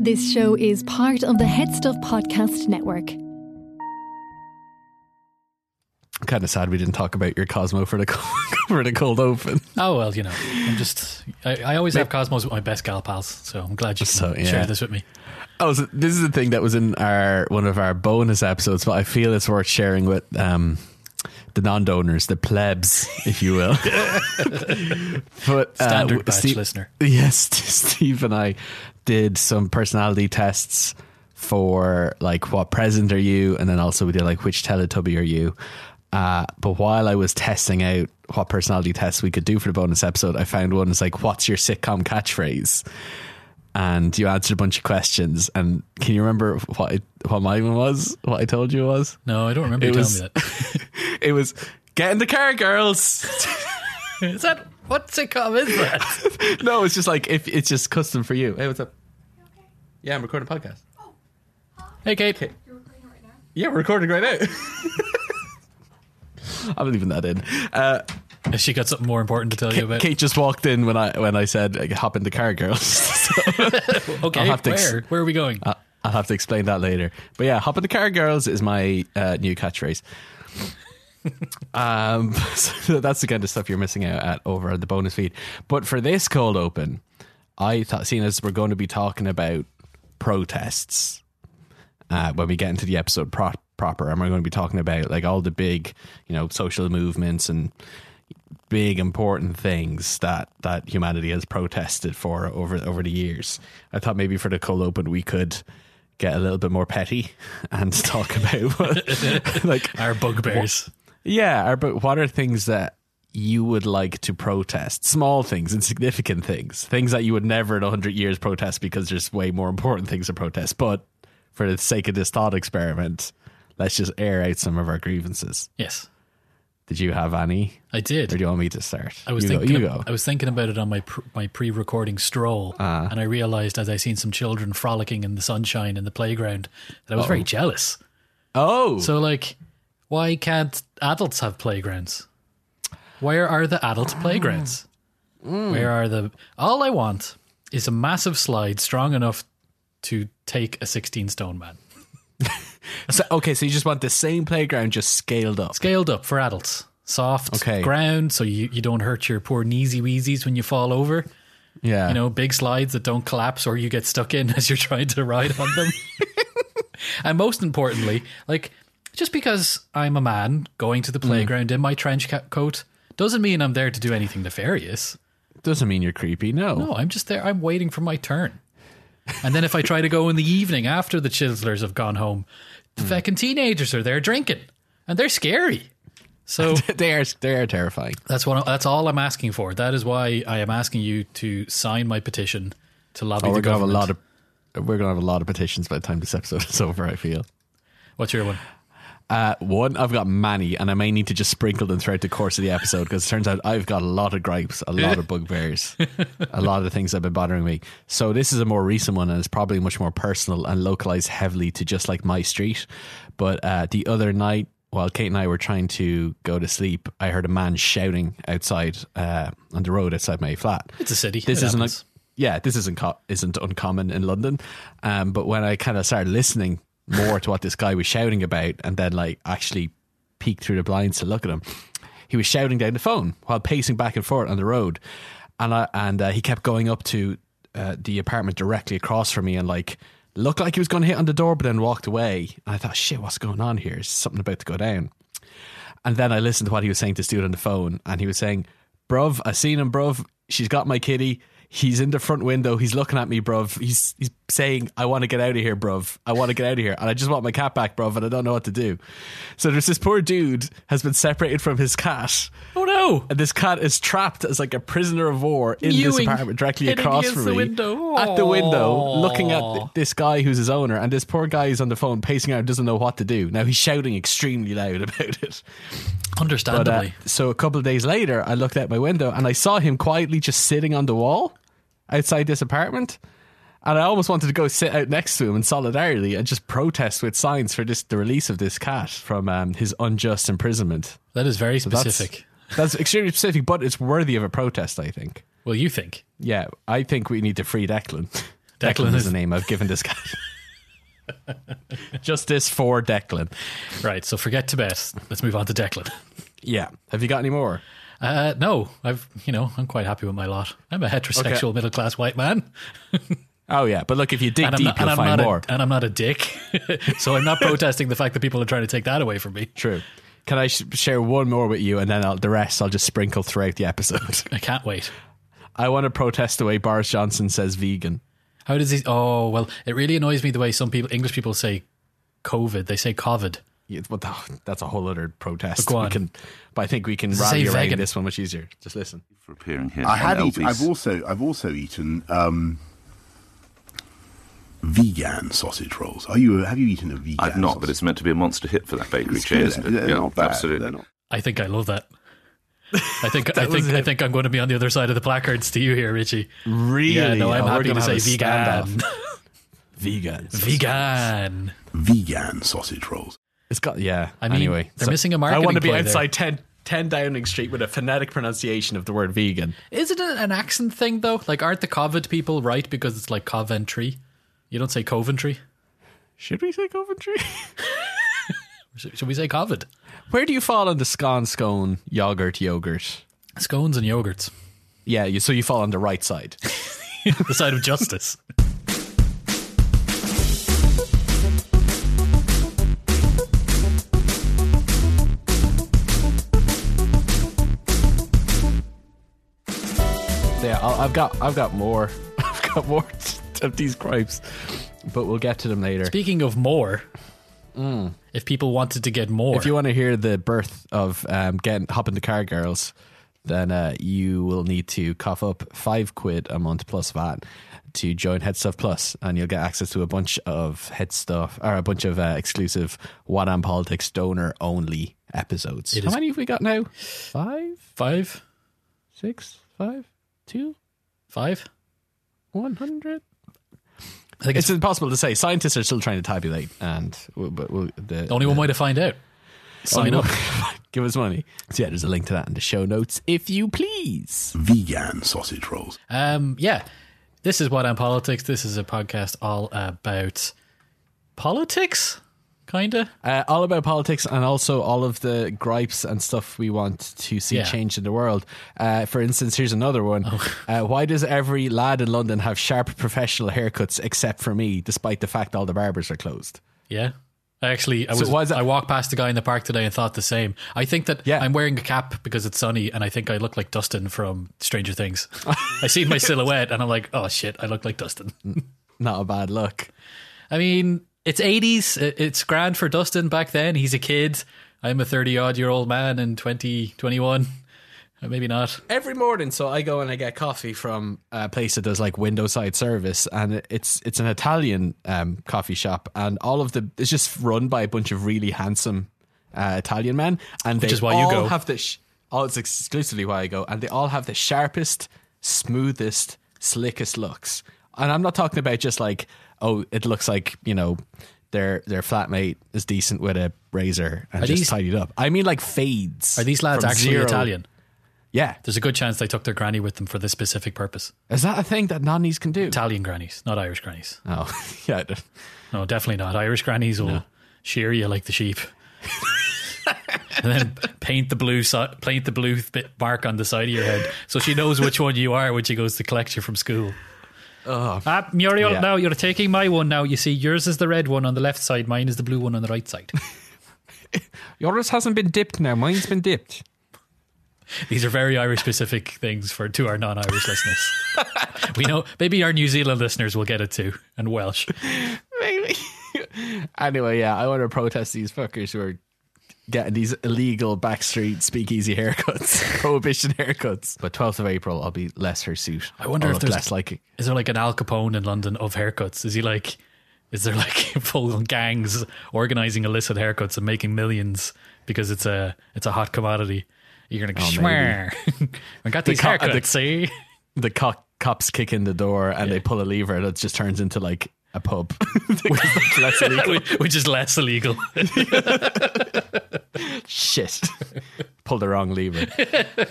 This show is part of the Head Stuff Podcast Network. kind of sad we didn't talk about your Cosmo for the for the cold open. Oh well, you know, I'm just I, I always have Cosmos with my best gal pals, so I'm glad you can So, yeah. share this with me. Oh, so this is the thing that was in our one of our bonus episodes, but I feel it's worth sharing with um, the non-donors, the plebs, if you will. but uh, Standard batch Steve- listener. Yes, Steve and I did some personality tests for like what present are you, and then also we did like which Teletubby are you. Uh, but while I was testing out what personality tests we could do for the bonus episode, I found one that's like, "What's your sitcom catchphrase?" And you answered a bunch of questions. And can you remember what it, what my one was? What I told you it was? No, I don't remember It you was- telling me that. It was get in the car, girls. is that what sitcom is that? no, it's just like if it's just custom for you. Hey, what's up? Yeah, I'm recording a podcast. hey, Kate. Kate. You're recording right now? Yeah, we're recording right now. I'm leaving that in. Uh, Has she got something more important to tell you about? Kate just walked in when I when I said like, hop in the car, girls. So okay, I'll have to ex- where? Where are we going? I- I'll have to explain that later. But yeah, hop in the car, girls is my uh, new catchphrase. um, so that's the kind of stuff you're missing out at over on the bonus feed. But for this cold open, I thought, seeing as we're going to be talking about protests uh, when we get into the episode pro- proper, and we're going to be talking about like all the big, you know, social movements and big important things that that humanity has protested for over over the years. I thought maybe for the cold open we could get a little bit more petty and talk about what, like Our bugbears. yeah, or, but what are things that you would like to protest? Small things, insignificant things, things that you would never in a hundred years protest because there's way more important things to protest. But for the sake of this thought experiment, let's just air out some of our grievances. Yes, Did you have any, I did. or do you want me to start? I was you thinking. Go, you ab- go. I was thinking about it on my pr- my pre-recording stroll, Ah. and I realized as I seen some children frolicking in the sunshine in the playground that I was very jealous. Oh, So, like, why can't adults have playgrounds? Where are the adult playgrounds? Mm. Where are the? All I want is a massive slide strong enough to take a sixteen stone man, so, okay. So you just want the same playground, just scaled up. scaled up for adults. Soft Okay. ground, so you, you don't hurt your poor kneesy weezies when you fall over. Yeah, you know, big slides that don't collapse or you get stuck in as you're trying to ride on them. and most importantly, like just because I'm a man going to the mm. playground in my trench coat doesn't mean I'm there to do anything nefarious. doesn't mean you're creepy. No, No, I'm just there. I'm waiting for my turn. And then if I try to go in the evening after the chiselers have gone home, the hmm. feckin' teenagers are there drinking, and they're scary. So they are they are terrifying. that's what. That's all I'm asking for. That is why I am asking you to sign my petition to lobby Oh, the we're gonna have a lot of we're gonna have a lot of petitions by the time this episode is over. I feel. What's your one? Uh, one, I've got many, and I may need to just sprinkle them throughout the course of the episode because it turns out I've got a lot of gripes, a lot of bugbears, a lot of things that have been bothering me. So this is a more recent one, and it's probably much more personal and localized heavily to just like my street. But uh, the other night, while Kate and I were trying to go to sleep, I heard a man shouting outside uh, on the road outside my flat. It's a city. This It isn't like yeah, this isn't co- isn't uncommon in London. Um, but when I kind of started listening more to what this guy was shouting about, and then like actually peeked through the blinds to look at him, he was shouting down the phone while pacing back and forth on the road, and I, and uh, he kept going up to uh, the apartment directly across from me and like looked like he was going to hit on the door, but then walked away. And I thought, shit, what's going on here? Is something about to go down? And then I listened to what he was saying to Stu on the phone, and he was saying, "Bruv, I seen him, bruv. She's got my kitty. He's in the front window. He's looking at me, bruv. He's he's saying, I want to get out of here, bruv. I want to get out of here, and I just want my cat back, bruv, and I don't know what to do." So there's this poor dude has been separated from his cat, Oh no! and this cat is trapped as like a prisoner of war in this apartment directly across from the me, window. at the window, looking at th- this guy who's his owner, and this poor guy is on the phone pacing out, doesn't know what to do. Now he's shouting extremely loud about it. But, uh, Understandably, so a couple of days later, I looked out my window and I saw him quietly just sitting on the wall outside this apartment. And I almost wanted to go sit out next to him in solidarity and just protest with signs for this the release of this cat from um, his unjust imprisonment. that is very That's- specific. That's extremely specific, but it's worthy of a protest. I think. well, you think? Yeah, I think we need to free Declan. Declan, Declan is the name I've given this guy. Justice for Declan. Right, so forget Tibet. Let's move on to Declan. Yeah. Have you got any more? Uh, no, I've you know I'm quite happy with my lot. I'm a heterosexual Okay. middle class white man, Oh yeah, but look, if you dig and I'm deep, not, you'll I'm find more. a, and I'm not a dick. so I'm not protesting the fact that people are trying to take that away from me. True. Can I sh- share one more with you, and then I'll, the rest I'll just sprinkle throughout the episode? I can't wait. I want to protest the way Boris Johnson says vegan. How does he? Oh well, it really annoys me the way some people English people say COVID. They say COVID. Yeah, but that- that's a whole other protest. But go We on. can, but I think we can Say rally around this one much easier. Just listen. for appearing here. I on had eaten. LB's. I've also I've also eaten um, vegan sausage rolls. Are you? Have you eaten a vegan? I've not, sausage? but it's meant to be a monster hit for that bakery It's chain, good. isn't it? They're yeah, not bad. absolutely. They're not- I think I love that. I think I think I think I'm going to be on the other side of the placards to you here, Richie. Really? Yeah, no, I'm Oh, happy to say have a vegan. standoff. vegan. vegan. vegan sausage rolls. It's got yeah. I mean, anyway, they're missing a marketing I want to be play there. outside 10, 10 Downing Street with a phonetic pronunciation of the word vegan. Is it an accent thing though? Like, aren't the Covid people right because it's like Coventry? You don't say Coventry. Should we say Coventry? Should should we say Covid? Where do you fall on the scone, scone, yogurt, yogurt? Scones and yogurts. Yeah, you, so you fall on the right side. the side of justice. Yeah, I'll, I've got I've got more. I've got more of these gripes, but we'll get to them later. Speaking of more, if people wanted to get more, If you want to hear the birth of um, getting hopping the car girls, then uh, you will need to cough up five quid a month plus VAT to join Headstuff Plus, and you'll get access to a bunch of Headstuff or a bunch of uh, exclusive What on Politics donor only episodes. How many have we got now? Five, five, six, five, two, five. one hundred. I think it's, It's impossible to say. Scientists are still trying to tabulate, and we'll, but we'll, the, the only one way to find out. Sign up. Give us money. So yeah, there's a link to that in the show notes, if you please. Vegan sausage rolls. Um, yeah, this is what I'm politics. This is a podcast all about politics, kinda. Uh, all about politics and also all of the gripes and stuff we want to see Yeah. change in the world. Uh, for instance, here's another one. Uh, why does every lad in London have sharp professional haircuts except for me, despite the fact all the barbers are closed? Yeah. I actually, I So was, is that- I walked past a guy in the park today and thought the same. I think that Yeah. I'm wearing a cap because it's sunny, and I think I look like Dustin from Stranger Things. I see my silhouette, and I'm like, oh shit, I look like Dustin. Not a bad look. I mean, it's 80s. It's grand for Dustin back then. He's a kid. I'm a 30 odd year old man in 2021. Uh, Maybe not. Every morning, so I go and I get coffee from a place that does like window side service, and it's it's an Italian um, coffee shop, and all of the it's just run by a bunch of really handsome uh, Italian men, and Which they is why you all go. have the sh- oh, it's exclusively why I go, and they all have the sharpest, smoothest, slickest looks, and I'm not talking about just like oh, it looks like you know. Their their flatmate is decent with a razor and Are just these- tidied up. I mean, like fades. Are these lads actually zero- Italian? Yeah, There's a good chance they took their granny with them for this specific purpose. is that a thing that nannies can do? Italian grannies, not Irish grannies. Oh, yeah. No, definitely not. Irish grannies will shear you like the sheep. and then paint the blue si- paint the blue bit mark on the side of your head so she knows which one you are when she goes to collect you from school. Ah, Muriel, Yeah. now you're taking my one now. You see, yours is the red one on the left side, mine is the blue one on the right side. Yours hasn't been dipped now. Mine's been dipped. These are very Irish specific things for to our non Irish listeners. we know maybe our New Zealand listeners will get it too, and Welsh. Maybe. anyway, yeah, I want to protest these fuckers who are getting these illegal backstreet speakeasy haircuts, prohibition haircuts. But 12th of April, I'll be less hirsute. I wonder I'll if there's- less like Is there like an Al Capone in London of haircuts? Is he like, is there like full gangs organizing illicit haircuts and making millions because it's a it's a hot commodity? You're gonna go, Oh, schmear. I got these co- uh, haircuts. the- see, the co- cops kick in the door and they pull a lever that just turns into like a pub. Because that's less illegal. which is less illegal. Shit. Pull the wrong lever.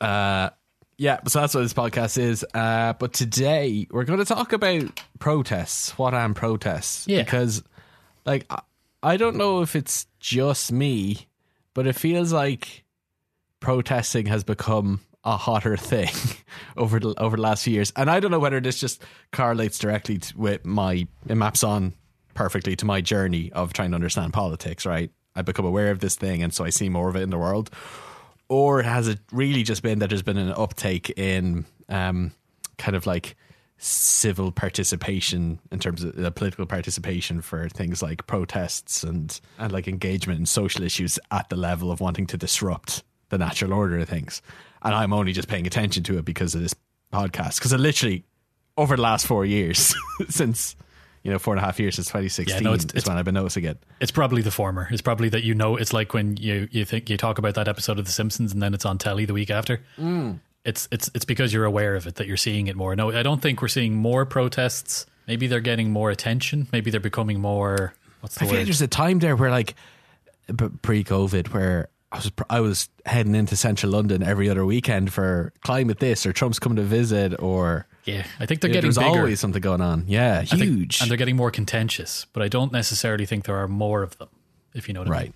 Uh, Yeah, so that's what this podcast is. Uh, but today we're going to talk about protests. What are protests? Yeah. Because, like, I, I don't know if it's just me, but it feels like protesting has become a hotter thing over the over the last few years. And I don't know whether this just correlates directly to, with my it maps on perfectly to my journey of trying to understand politics. Right, I become aware of this thing, and so I see more of it in the world. Or has it really just been that there's been an uptake in um, kind of like civil participation in terms of uh, political participation for things like protests and and like engagement in social issues at the level of wanting to disrupt the natural order of things. And I'm only just paying attention to it because of this podcast. Because I literally over the last four years since you know four and a half years since 2016 Yeah, no, it's- is it's- when I've been noticing it. It's probably the former. It's probably that you know. It's like when you you think you talk about that episode of The Simpsons and then it's on telly the week after. Mm. It's it's it's because you're aware of it that you're seeing it more. No, I don't think we're seeing more protests. Maybe they're getting more attention. Maybe they're becoming more. What's the I feel like there's a time there where like pre-COVID where I was I was heading into central London every other weekend for climate this or Trump's coming to visit or Yeah, I think they're Yeah, getting there's bigger. always something going on. Yeah, I think- huge. and they're getting more contentious. But I don't necessarily think there are more of them. If you know what I Right. mean.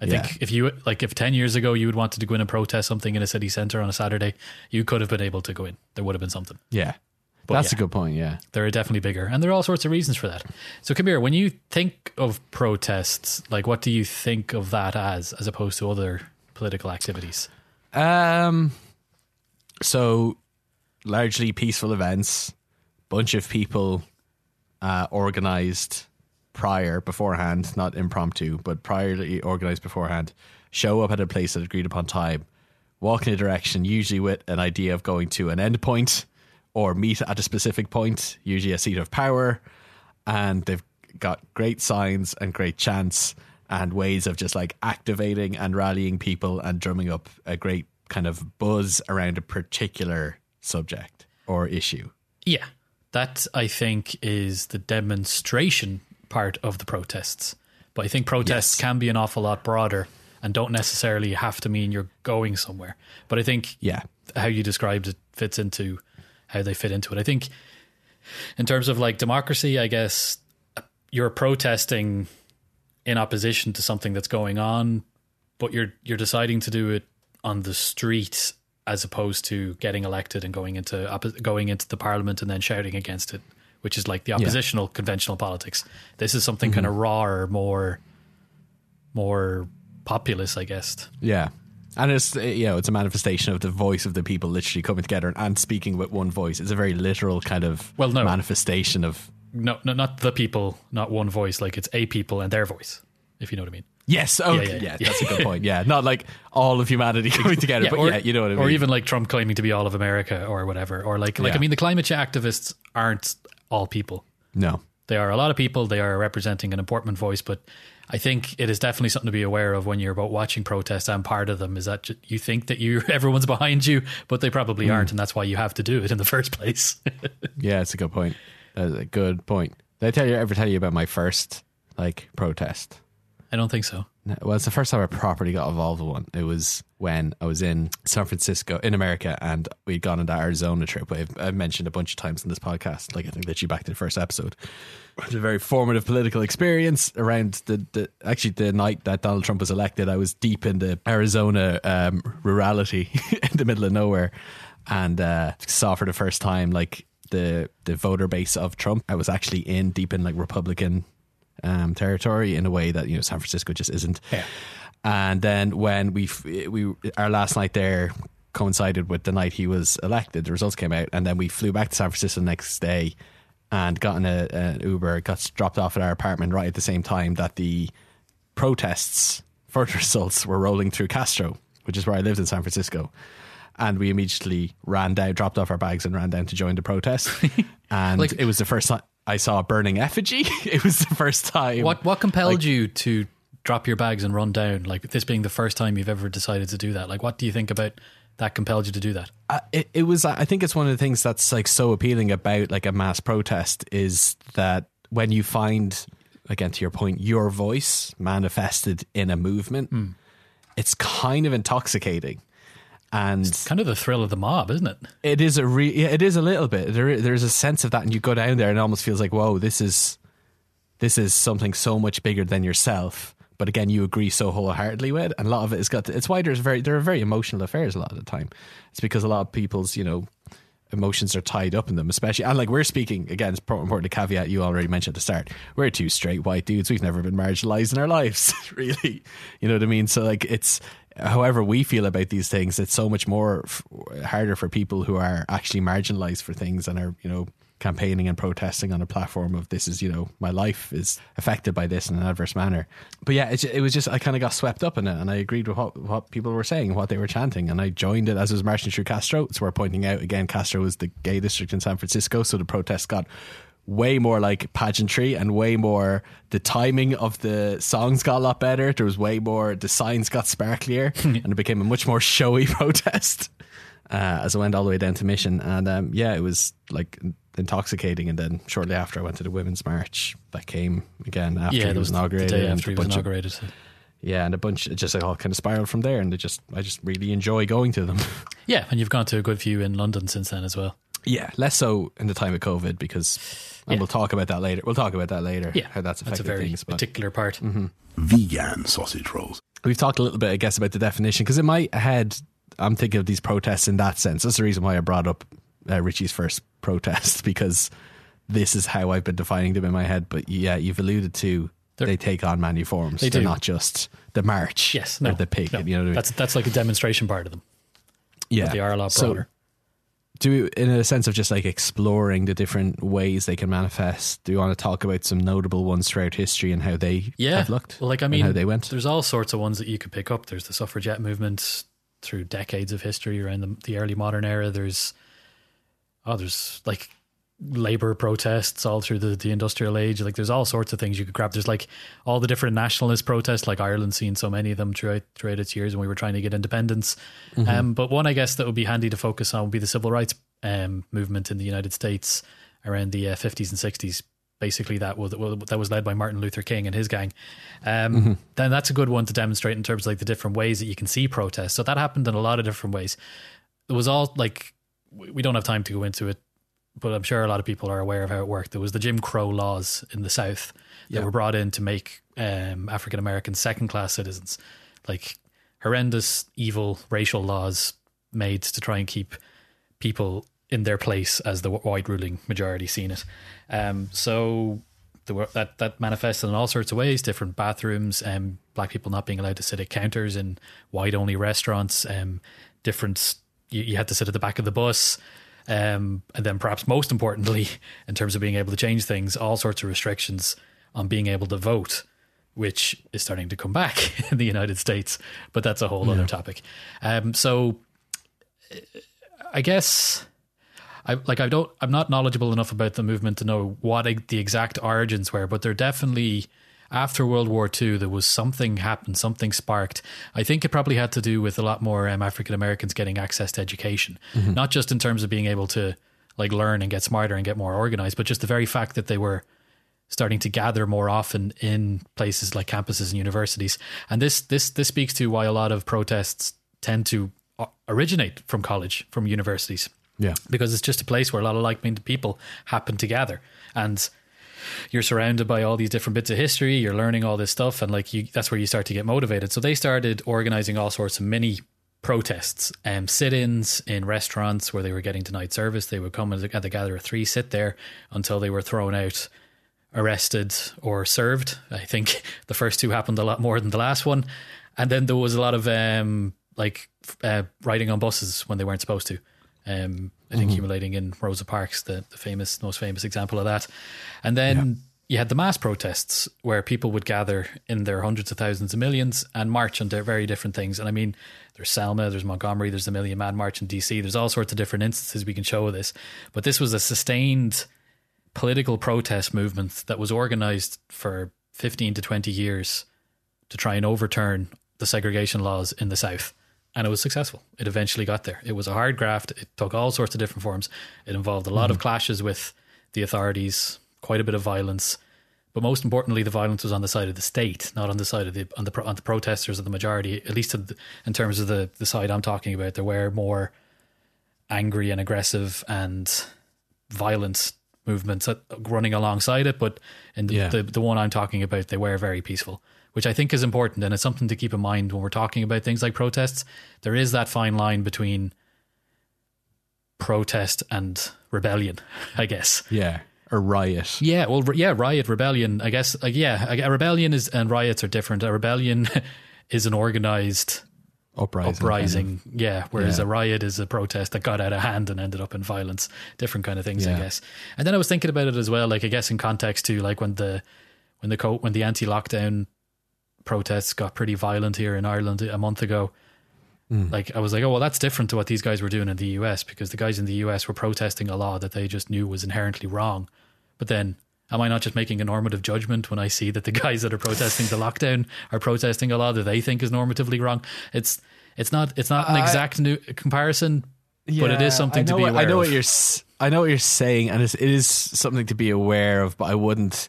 I Yeah. think if you like, if ten years ago you would wanted to go in and protest something in a city centre on a Saturday, you could have been able to go in. There would have been something. yeah, But that's yeah. a good point. Yeah, They're definitely bigger, and there are all sorts of reasons for that. So, Kabir, when you think of protests, like what do you think of that as, as opposed to other political activities? Um, so largely peaceful events, bunch of people uh, organized prior beforehand, not impromptu, but priorly organized beforehand. Show up at a place at agreed upon time, walk in a direction, usually with an idea of going to an end point or meet at a specific point, usually a seat of power, and they've got great signs and great chants and ways of just like activating and rallying people and drumming up a great kind of buzz around a particular subject or issue. Yeah, that I think is the demonstration part of the protests. But I think protests Yes. can be an awful lot broader and don't necessarily have to mean you're going somewhere. But I think Yeah. how you described it fits into how they fit into it. I think in terms of like democracy, I guess you're protesting in opposition to something that's going on, but you're you're deciding to do it on the street as opposed to getting elected and going into oppo- going into the parliament and then shouting against it, which is like the oppositional conventional politics. This is something mm-hmm. kind of raw or more more populous, I guess. Yeah. And it's uh, you know it's a manifestation of the voice of the people literally coming together and speaking with one voice. It's a very literal kind of Well, no. manifestation of No, no, not the people, not one voice. Like it's a people and their voice, if you know what I mean. yes, okay, yeah, yeah, yeah. that's a good point. Yeah, not like all of humanity coming together, but or, yeah, you know what I mean. Or even like Trump claiming to be all of America or whatever. Or like, like Yeah. I mean, the climate change activists aren't all people. no, They are a lot of people. They are representing an important voice, but I think it is definitely something to be aware of when you're about watching protests. And part of them is that you think that you everyone's behind you, but they probably Hmm. aren't, and that's why you have to do it in the first place. yeah, it's a good point. That's a good point. Did I tell you ever tell you about my first like protest? I don't think so. Well, it's the first time I properly got involved with one. It was when I was in San Francisco, in America, and we'd gone on that Arizona trip. I've, I've mentioned a bunch of times in this podcast, like I think that you back the first episode. It was a very formative political experience around the, the actually the night that Donald Trump was elected. I was deep in the Arizona um, rurality in the middle of nowhere, and uh, saw for the first time like the the voter base of Trump. I was actually in deep in like Republican um, territory in a way that you know San Francisco just isn't. Yeah. And then when we we our last night there coincided with the night he was elected, the results came out, and then we flew back to San Francisco the next day and got in a, an Uber, got dropped off at our apartment right at the same time that the protests for the results were rolling through Castro, which is where I lived in San Francisco. And we immediately ran down, dropped off our bags, and ran down to join the protest. and Like- it was the first time I saw a burning effigy. it was the first time. What what compelled you to drop your bags and run down? Like this being the first time you've ever decided to do that. Like what do you think about that compelled you to do that? Uh, it, it was i think it's one of the things that's like so appealing about like a mass protest is that when you find again to your point your voice manifested in a movement it's kind of intoxicating and it's Kind of the thrill of the mob, isn't it? it is a re- yeah, it is a little bit. There there's a sense of that, and you go down there, and it almost feels like, whoa, this is this is something so much bigger than yourself. But again, you agree so wholeheartedly with, and a lot of it has got. To, it's why there's very there are very emotional affairs a lot of the time. It's because a lot of people's you know emotions are tied up in them, especially and like we're speaking again. It's important to caveat you already mentioned at the start. We're two straight white dudes. We've never been marginalized in our lives, really. You know what I mean? So like it's however we feel about these things. It's so much more f- harder for people who are actually marginalized for things and are you know campaigning and protesting on a platform of this is you know my life is affected by this in an adverse manner. But yeah it, it was just i kind of got swept up in it and i agreed with what, what people were saying what they were chanting and i joined it as I was marching through castro. It's worth pointing out again castro was the gay district in san francisco so the protest got way more like pageantry and way more the timing of the songs got a lot better. There was way more the signs got sparklier and it became a much more showy protest uh, as I went all the way down to Mission. And um, yeah, it was like intoxicating. And then shortly after, I went to the Women's March that came again after yeah, it was was the- inaugurated. the day after he was bunch of- inaugurated. yeah, and a bunch it just like, all kind of spiraled from there. And it just, I just really enjoy going to them. Yeah, and you've gone to a good few in London since then as well. yeah, less so in the time of COVID because. And Yeah. we'll talk about that later. We'll talk about that later. Yeah, how that's affected a very things. But Mm-hmm. particular part. Vegan sausage rolls. we've talked a little bit, I guess, about the definition because in my head, I'm thinking of these protests in that sense. That's the reason why I brought up uh, Richie's first protest because this is how I've been defining them in my head. But yeah, you've alluded to They're- they take on many forms. They They're do. not just the march. Yes, or no, the pig. no. You know I mean? That's that's like a demonstration part of them. yeah, but they are a lot So broader. do we, in a sense of just like exploring the different ways they can manifest. Do you want to talk about some notable ones throughout history and how they yeah, have looked? Well, like I mean, how they went. There's all sorts of ones that you could pick up. There's the suffragette movement through decades of history around the, the early modern era. There's oh, there's like labor protests all through the, the industrial age. Like there's all sorts of things you could grab. There's like all the different nationalist protests, like Ireland seen so many of them throughout throughout its years when we were trying to get independence. Um, but one I guess that would be handy to focus on would be the civil rights um, movement in the United States around the uh, 50s and 60s. Basically, that was that was led by Martin Luther King and his gang. Um, Then that's a good one to demonstrate in terms of like the different ways that you can see protests. So that happened in a lot of different ways. It was all like we we don't have time to go into it but I'm sure a lot of people are aware of how it worked. There was the Jim Crow laws in the South that Yeah. were brought in to make um, African Americans second class citizens, like horrendous, evil racial laws made to try and keep people in their place as the white ruling majority seen it. Um, so there were, that that manifested in all sorts of ways, different bathrooms, um, black people not being allowed to sit at counters in white only restaurants, um, different. You, you had to sit at the back of the bus. Um, and then perhaps most importantly, in terms of being able to change things, all sorts of restrictions on being able to vote, which is starting to come back in the United States. But that's a whole other topic. Um, so I guess I like I don't I'm not knowledgeable enough about the movement to know what the exact origins were, but they're definitely after World War II there was something happened, something sparked. I think it probably had to do with a lot more um, African Americans getting access to education, not just in terms of being able to like learn and get smarter and get more organized, but just the very fact that they were starting to gather more often in places like campuses and universities. And this this this speaks to why a lot of protests tend to originate from college, from universities yeah. because it's just a place where a lot of like-minded people happen to gather and you're surrounded by all these different bits of history. You're learning all this stuff. And like you that's where you start to get motivated. So they started organizing all sorts of mini protests um, sit-ins in restaurants where they were getting denied service. They would come and at the gather of three sit there until they were thrown out arrested or served. I think the first two happened a lot more than the last one. And then there was a lot of um like uh, riding on buses when they weren't supposed to um, I think accumulating in Rosa Parks, the, the famous, most famous example of that. And then you had the mass protests where people would gather in their hundreds of thousands of millions and march on their very different things. And I mean, there's Selma, there's Montgomery, there's the Million Man March in DC. There's all sorts of different instances we can show of this. But this was a sustained political protest movement that was organized for 15 to 20 years to try and overturn the segregation laws in the South. And it was successful. It eventually got there. It was a hard graft. It took all sorts of different forms. It involved a lot of mm-hmm. clashes with the authorities, quite a bit of violence. But most importantly, the violence was on the side of the state, not on the side of the on the on the protesters of the majority. At least in, the, in terms of the the side I'm talking about, there were more angry and aggressive and violent movements running alongside it. But in the, Yeah. the the one I'm talking about, they were very peaceful, which I think is important, and it's something to keep in mind when we're talking about things like protests. There is that fine line between protest and rebellion, I guess. Yeah. Or riot. Yeah, well, yeah, riot, rebellion. I guess, like, yeah, a a rebellion is and riots are different. A rebellion is an organized Uprising. uprising, yeah. Whereas Yeah. a riot is a protest that got out of hand and ended up in violence. Different kind of things, I guess. And then I was thinking about it as well, like I guess in context to like when the when the co- when the anti-lockdown protests got pretty violent here in Ireland a month ago. Hmm. Like I was like, oh well, that's different to what these guys were doing in the US because the guys in the US were protesting a law that they just knew was inherently wrong. But then, am I not just making a normative judgment when I see that the guys that are protesting the lockdown are protesting a law that they think is normatively wrong? It's it's not it's not an exact new comparison, but it is something to be what- aware I know of. what you're. I know what you're saying, and it's, it is something to be aware of. But I wouldn't.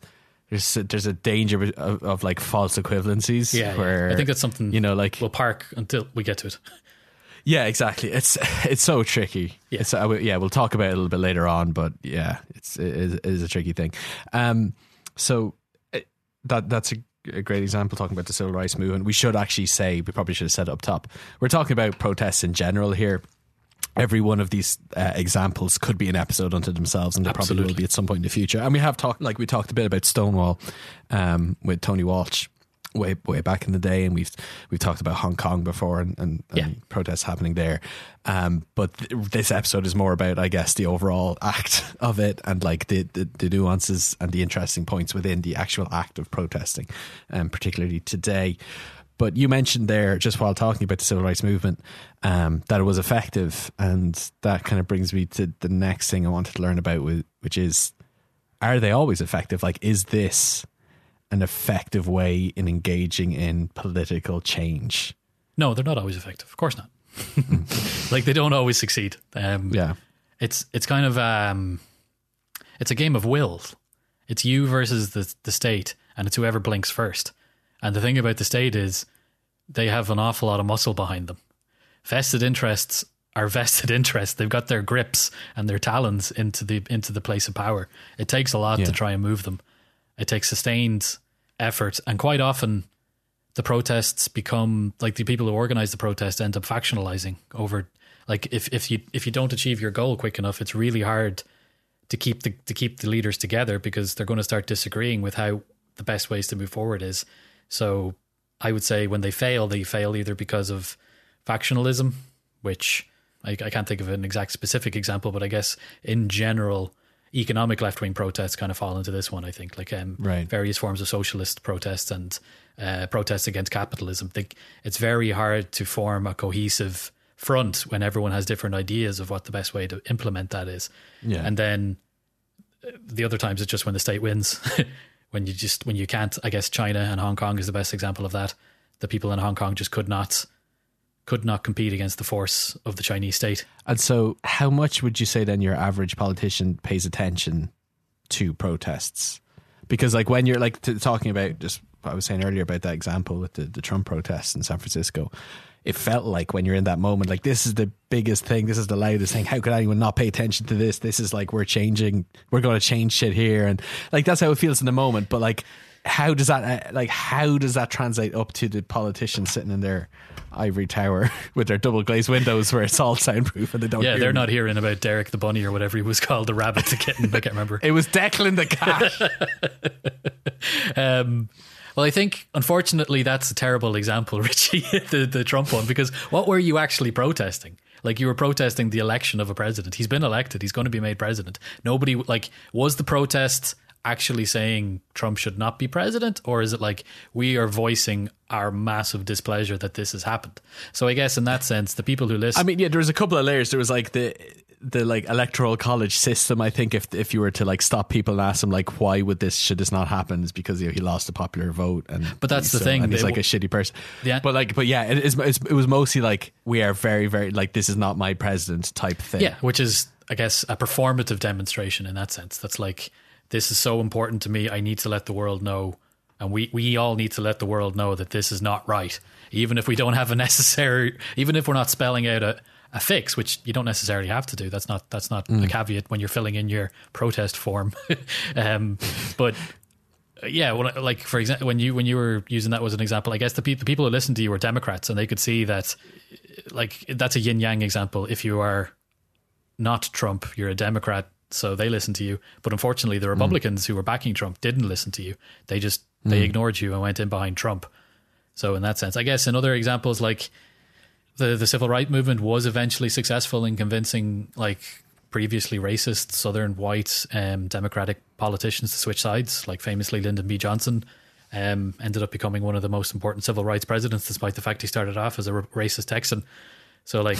There's a, there's a danger of, of like false equivalencies. yeah, where yeah. I think that's something you know, like we'll park until we get to it. yeah, exactly. It's it's so tricky. Yeah. It's, yeah, we'll talk about it a little bit later on. But yeah, it's it is, it is a tricky thing. Um, so it, that that's a, a great example talking about the civil rights movement. We should actually say we probably should have said it up top. We're talking about protests in general here. Every one of these uh, examples could be an episode unto themselves, and there probably will be at some point in the future. And we have talked, like we talked a bit about Stonewall um, with Tony Walsh way way back in the day, and we've we've talked about Hong Kong before and, and, and protests happening there. Um, but th- this episode is more about, I guess, the overall act of it and like the, the, the nuances and the interesting points within the actual act of protesting, um, particularly today. But you mentioned there, just while talking about the civil rights movement, um, that it was effective, and that kind of brings me to the next thing I wanted to learn about, whi- which is, are they always effective? Like, is this an effective way in engaging in political change? No, they're not always effective. Of course not. like they don't always succeed. Um, Yeah, it's it's kind of um, it's a game of will. It's you versus the the state, and it's whoever blinks first. And the thing about the state is they have an awful lot of muscle behind them. Vested interests are vested interests. They've got their grips and their talons into the into the place of power. It takes a lot Yeah. to try and move them. It takes sustained effort, and quite often the protests become like the people who organize the protest end up factionalizing over like if, if you if you don't achieve your goal quick enough it's really hard to keep the to keep the leaders together because they're going to start disagreeing with how the best ways to move forward is so i would say when they fail they fail either because of factionalism which I, I can't think of an exact specific example but i guess in general economic left-wing protests kind of fall into this one i think like um, Right. various forms of socialist protests and uh, protests against capitalism. Think it's very hard to form a cohesive front when everyone has different ideas of what the best way to implement that is. Yeah. And then uh, the other times it's just when the state wins. when you just when you can't. I guess China and Hong Kong is the best example of that. The people in Hong Kong just could not could not compete against the force of the Chinese state. And so, how much would you say then your average politician pays attention to protests? Because, like, when you're like t- talking about just what I was saying earlier about that example with the, the Trump protests in San Francisco, it felt like when you're in that moment, like, this is the biggest thing, this is the loudest thing. How could anyone not pay attention to this? This is like, we're changing, we're going to change shit here. And like, that's how it feels in the moment. But, like, how does that uh, like how does that translate up to the politicians sitting in their ivory tower with their double glazed windows where it's all soundproof and they don't Yeah, they're not hearing about Derek the bunny or whatever he was called, the rabbit, the kitten. But I can't remember. It was Declan the cat. Um, well, I think unfortunately that's a terrible example, Richie, the the Trump one, because what were you actually protesting? Like you were protesting the election of a president. He's been elected. He's going to be made president. Nobody like was the protest actually saying Trump should not be president, or is it like we are voicing our massive displeasure that this has happened? So I guess in that sense, the people who listen, I mean, yeah, there was a couple of layers. There was like the the like electoral college system. I think if if you were to like stop people and ask them like why would this should this not happen, is because you know, he lost the popular vote and But that's the so- thing, and he's they like a shitty person. Yeah. but like, but yeah, it is. it's- It was mostly like we are very very like this is not my president type thing. Yeah, which is, I guess, a performative demonstration in that sense. That's like this is so important to me. I need to let the world know, and we we all need to let the world know that this is not right. Even if we don't have a necessary, even if we're not spelling out a, a fix, which you don't necessarily have to do. That's not that's not a caveat when you're filling in your protest form. um, but uh, yeah, when, I- like for example, when you when you were using that as an example, I guess the, pe- the people who listened to you were Democrats, and they could see that, like that's a yin yang example. If you are not Trump, you're a Democrat, so they listen to you. But unfortunately, the Republicans who were backing Trump didn't listen to you. They just they ignored you and went in behind Trump. So in that sense, I guess in other examples like the the civil rights movement was eventually successful in convincing like previously racist southern white um, democratic politicians to switch sides like famously lyndon b. Johnson um, ended up becoming one of the most important civil rights presidents despite the fact he started off as a r- racist texan. So like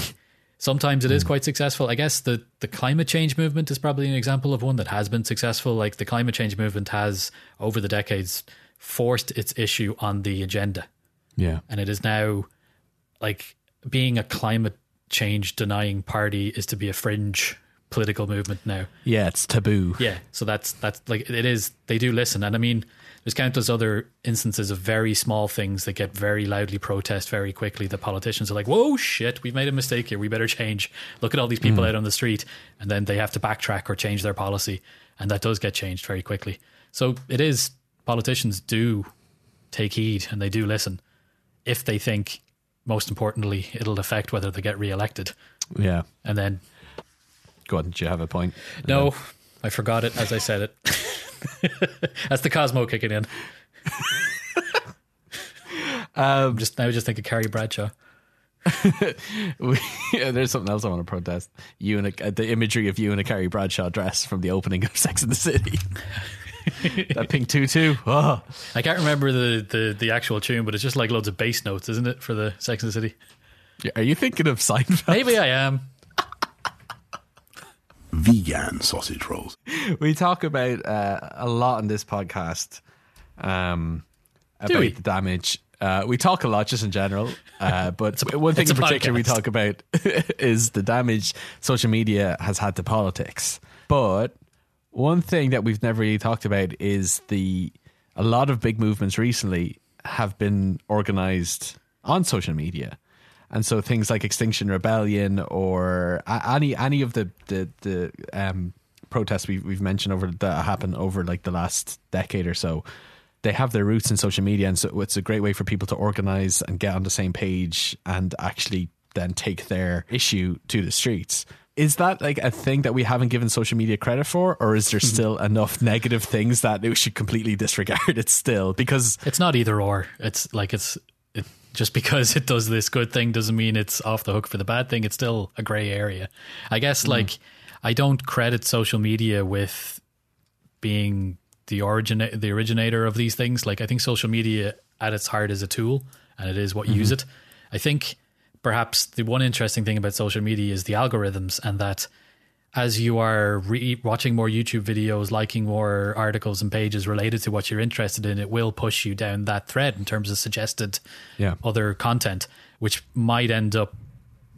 sometimes it is quite successful. I guess the the climate change movement is probably an example of one that has been successful. Like the climate change movement has over the decades forced its issue on the agenda. Yeah. and it is now like being a climate change denying party is to be a fringe political movement now. Yeah, it's taboo. Yeah, so that's that's like it is. They do listen, and I mean, there's countless other instances of very small things that get very loudly protest very quickly. The politicians are like, "Whoa, shit, we've made a mistake here. We better change. Look at all these people hmm. out on the street," and then they have to backtrack or change their policy, and that does get changed very quickly. So it is politicians do take heed and they do listen if they think, most importantly, it'll affect whether they get re-elected, Yeah. and then Go on. Do you have a point? no, I forgot it as I said it. That's the Cosmo kicking in. um, just now, I just think of Carrie Bradshaw. We, yeah, there's something else I want to protest. You and a, the imagery of you in a Carrie Bradshaw dress from the opening of Sex in the City. that pink tutu. Oh. I can't remember the, the the actual tune, but it's just like loads of bass notes, isn't it, for the Sex and the City? Are you thinking of Seinfeld? Maybe I am. Vegan sausage rolls. we talk about uh, a lot on this podcast um, about the damage. Uh, we talk a lot just in general, uh, but one thing in a particular we talk about is the damage social media has had to politics. But one thing that we've never really talked about is the a lot of big movements recently have been organized on social media. And so things like Extinction Rebellion or any any of the the the um, protests we've we've mentioned over that happen over like the last decade or so, they have their roots in social media, and so it's a great way for people to organize and get on the same page and actually then take their issue to the streets. Is that like a thing that we haven't given social media credit for, or is there mm-hmm. still enough negative things that we should completely disregard it still? Because It's not either or. It's like it's it, just because it does this good thing doesn't mean it's off the hook for the bad thing. It's still a gray area. I guess mm. like I don't credit social media with being the origin the originator of these things. Like I think social media at its heart is a tool and it is what use mm-hmm. it. I think perhaps the one interesting thing about social media is the algorithms and that as you are re- watching more YouTube videos, liking more articles and pages related to what you're interested in, it will push you down that thread in terms of suggested Yeah. other content, which might end up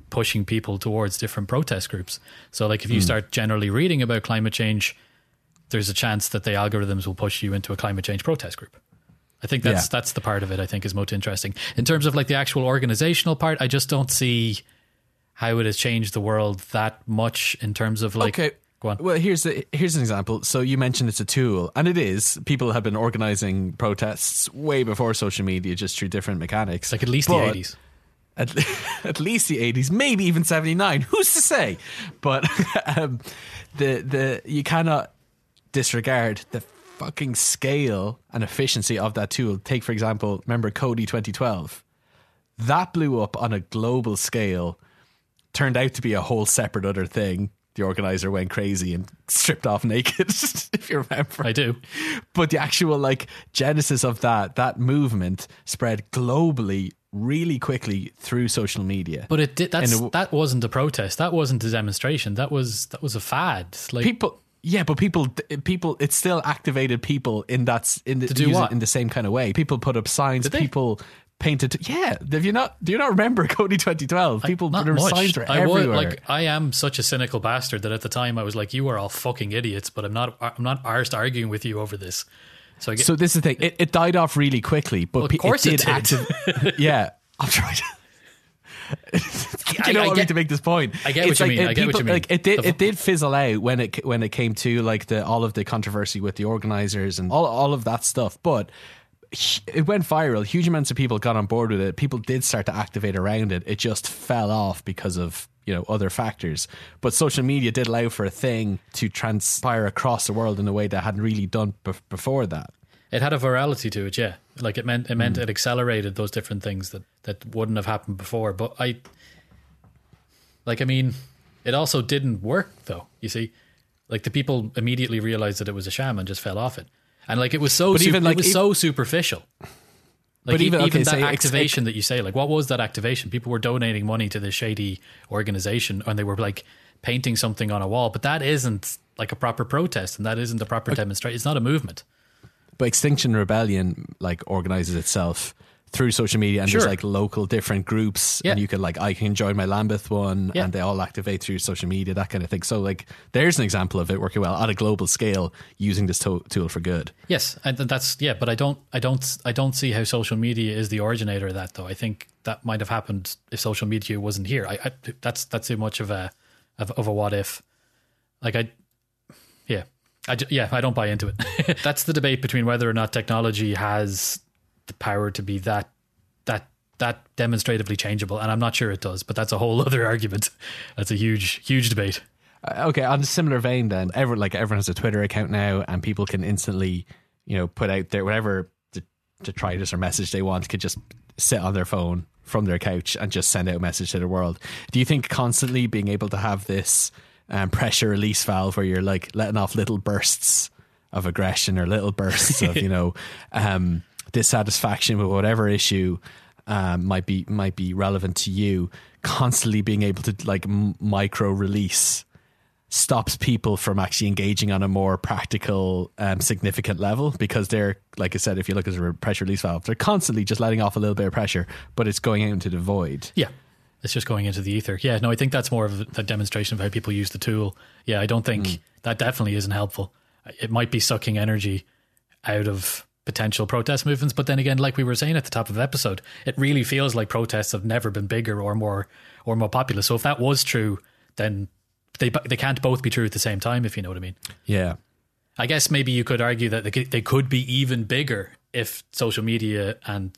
pushing people towards different protest groups. So, like, if you hmm. start generally reading about climate change, there's a chance that the algorithms will push you into a climate change protest group. I think that's Yeah. that's the part of it I think is most interesting. In terms of like the actual organizational part, I just don't see how it has changed the world that much in terms of like okay. go on. Well, here's the, here's an example. So you mentioned it's a tool, and it is. People have been organizing protests way before social media, just through different mechanics. like at least But- the eighties. at, at least the 80s maybe even 79 who's to say but um, the the you cannot disregard the fucking scale and efficiency of that tool take for example remember Kony 2012 that blew up on a global scale turned out to be a whole separate other thing the organizer went crazy and stripped off naked if you remember I do. but the actual like genesis of that that movement spread globally really quickly through social media But it did that's it- that wasn't a protest. That wasn't a demonstration. That was that was a fad. Like people yeah but people eh, people it still activated people in that in the do what? in the same kind of way people put up signs Did people painted. Yeah, have you not? Do you not remember Kony 2012? People, were much. signs I everywhere. like, I am such a cynical bastard that at the time I was like, "You are all fucking idiots," but I'm not. I'm not arsed arguing with you over this. So I get, so this is the thing. It, it died off really quickly, but Well, of course it it did. did. active- yeah, I'm trying. to... I- you know I what I mean get- to make this point. I get what It's you mean. I get what you mean. Like it did, it did fizzle out when it when it came to like the all of the controversy with the organizers and all all of that stuff. But it went viral. Huge amounts of people got on board with it. People did start to activate around it. It just fell off because of you know other factors. But social media did allow for a thing to transpire across the world in a way that hadn't really done bef- before that. It had a virality to it. Yeah, like it meant it meant Hmm. it accelerated those different things that that wouldn't have happened before. But I, like, I mean, it also didn't work though. You see, like the people immediately realized that it was a sham and just fell off it. And like it was so, su- even, like, it was e- so superficial. Like But even- even, okay, that ex- activation that you say, like, what was that activation? People were donating money to this shady organization, and they were like painting something on a wall. But that isn't like a proper protest, and that isn't a proper demonstration. It's not a movement. But Extinction Rebellion like organizes itself through social media and Sure. there's like local different groups Yeah. and you can like I can join my Lambeth one Yeah. and they all activate through social media that kind of thing so like there's an example of it working well on a global scale using this to- tool for good Yes, and that's yeah, but I don't, I don't, I don't see how social media is the originator of that. Though I think that might have happened if social media wasn't here. I, I that's that's too much of a of, of a what if. Like I, yeah, Yeah, I don't buy into it. that's the debate between whether or not technology has the power to be that that that demonstratively changeable, and I'm not sure it does. But that's a whole other argument. That's a huge huge debate. Uh, okay on a similar vein then everyone like everyone has a Twitter account now and people can instantly you know put out their whatever de- detritus or message they want could just sit on their phone from their couch and just send out a message to the world do you think constantly being able to have this um, pressure release valve where you're like letting off little bursts of aggression or little bursts of you know um, dissatisfaction with whatever issue um, might be might be relevant to you constantly being able to like m- micro release stops people from actually engaging on a more practical, um, significant level because they're, like I said, if you look at a pressure release valve, they're constantly just letting off a little bit of pressure, but it's going out into the void. Yeah. It's just going into the ether. Yeah, no, I think that's more of a demonstration of how people use the tool. Yeah, I don't think hmm. that definitely isn't helpful. It might be sucking energy out of potential protest movements, but then again, like we were saying at the top of the episode, it really feels like protests have never been bigger or more or more popular. So if that was true, then they they can't both be true at the same time. If you know what I mean. Yeah. I guess maybe you could argue that they they could be even bigger if social media and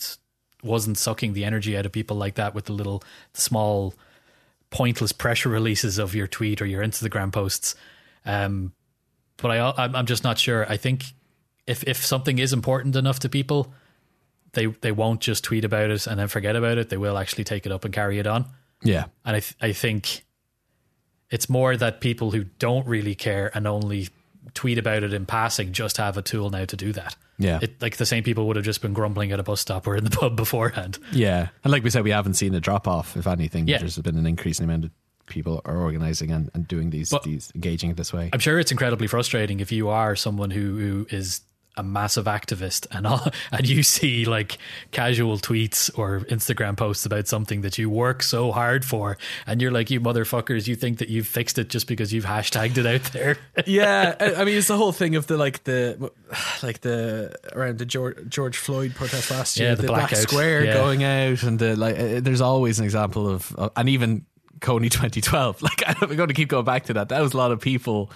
wasn't sucking the energy out of people like that with the little small pointless pressure releases of your tweet or your Instagram posts. Um, but I, I'm just not sure. I think if if something is important enough to people, they they won't just tweet about it and then forget about it. They will actually take it up and carry it on. Yeah. And I th- I think it's more that people who don't really care and only tweet about it in passing just have a tool now to do that. Yeah. It, like the same people would have just been grumbling at a bus stop or in the pub beforehand. Yeah. And like we said, we haven't seen a drop off, if anything. Yeah. There's been an increasing amount of people are organizing and, and doing these, But- these engaging this way. I'm sure it's incredibly frustrating if you are someone who, who is a massive activist and all, and you see like casual tweets or Instagram posts about something that you work so hard for, and you're like, you motherfuckers, you think that you've fixed it just because you've hashtagged it out there. yeah, I mean, it's the whole thing of the like the like the around the George, George Floyd protest last year, Yeah, the Black. Square Yeah. going out, and the like. uh, There's always an example of, of and even Kony 2012. Like I'm going to keep going back to that. That was a lot of people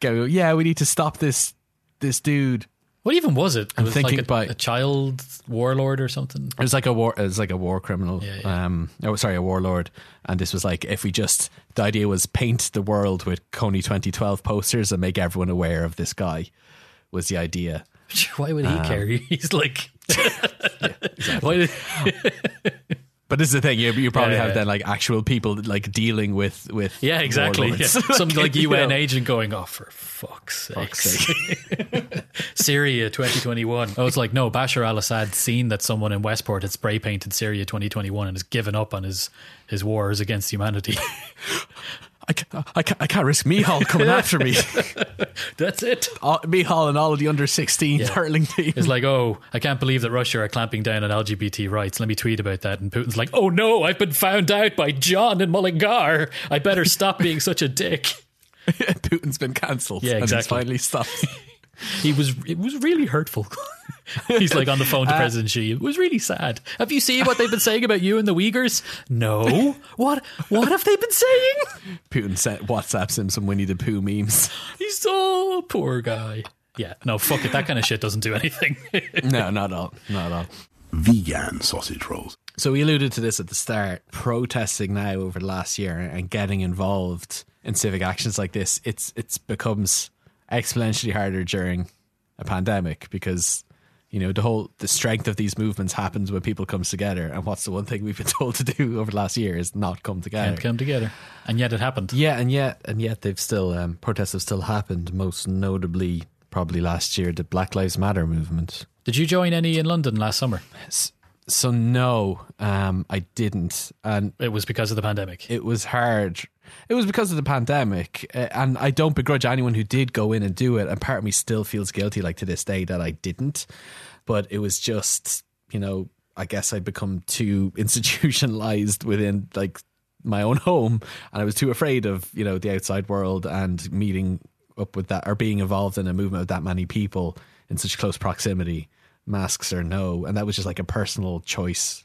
go, yeah, we need to stop this this dude. What even was it? It I'm was thinking like a, about- a child warlord or something. It was like a war. It was like a war criminal. Yeah, yeah. Um, oh, sorry, a warlord. And this was like if we just the idea was paint the world with Kony 2012 posters and make everyone aware of this guy. Was the idea. Why would he Um, care? He's like, why did, But this is the thing. You, you probably Yeah, have yeah. then like actual people like dealing with with yeah, exactly. Yeah. Some like You UN know. agent going, oh, for fuck's sake. Fuck's sake. Syria 2021. I was like, no, Bashar al Assad seen that someone in Westport had spray painted Syria 2021 and has given up on his, his wars against humanity. I, ca- I, ca- I can't risk Mihal coming after me. That's it. all, Mihal and all of the under 16 Yeah. hurling team. It's like, oh, I can't believe that Russia are clamping down on LGBT rights. Let me tweet about that. And Putin's like, oh no, I've been found out by John and Mullingar. I better stop being such a dick. Putin's been cancelled. Yeah, And he's exactly. finally stopped. He was, it was really hurtful. He's like on the Uh, phone to President Xi. It was really sad. Have you seen what they've been saying about you and the Uyghurs? No. What? What have they been saying? Putin sent WhatsApps him some Winnie the Pooh memes. He's so poor guy. Yeah, no, fuck it. That kind of shit doesn't do anything. no, not at all. Not at all. Vegan sausage rolls. So we alluded to this at the start. Protesting now over the last year and getting involved in civic actions like this, it's it's becomes exponentially harder during a pandemic because you know the whole the strength of these movements happens when people comes together. And what's the one thing we've been told to do over the last year is not come together. Can't come together. And yet it happened. Yeah, and yet and yet they've still um, protests have still happened. Most notably, probably last year, the Black Lives Matter movement. Did you join any in London last summer? So no, um, I didn't, and It was because of the pandemic. it was hard. It was because of the pandemic, uh, and I don't begrudge anyone who did go in and do it. And part of me still feels guilty, like to this day, that I didn't. But it was just, you know, I guess I'd become too institutionalized within like my own home, and I was too afraid of you know the outside world and meeting up with that or being involved in a movement of that many people in such close proximity. Masks or no, and that was just like a personal choice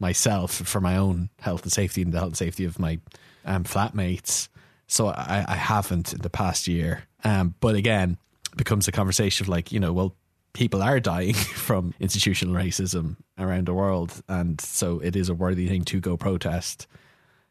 myself for my own health and safety and the health and safety of my um, flatmates. So I, I haven't in the past year. Um, but again, it becomes a conversation of like, you know, well, people are dying from institutional racism around the world. And so it is a worthy thing to go protest,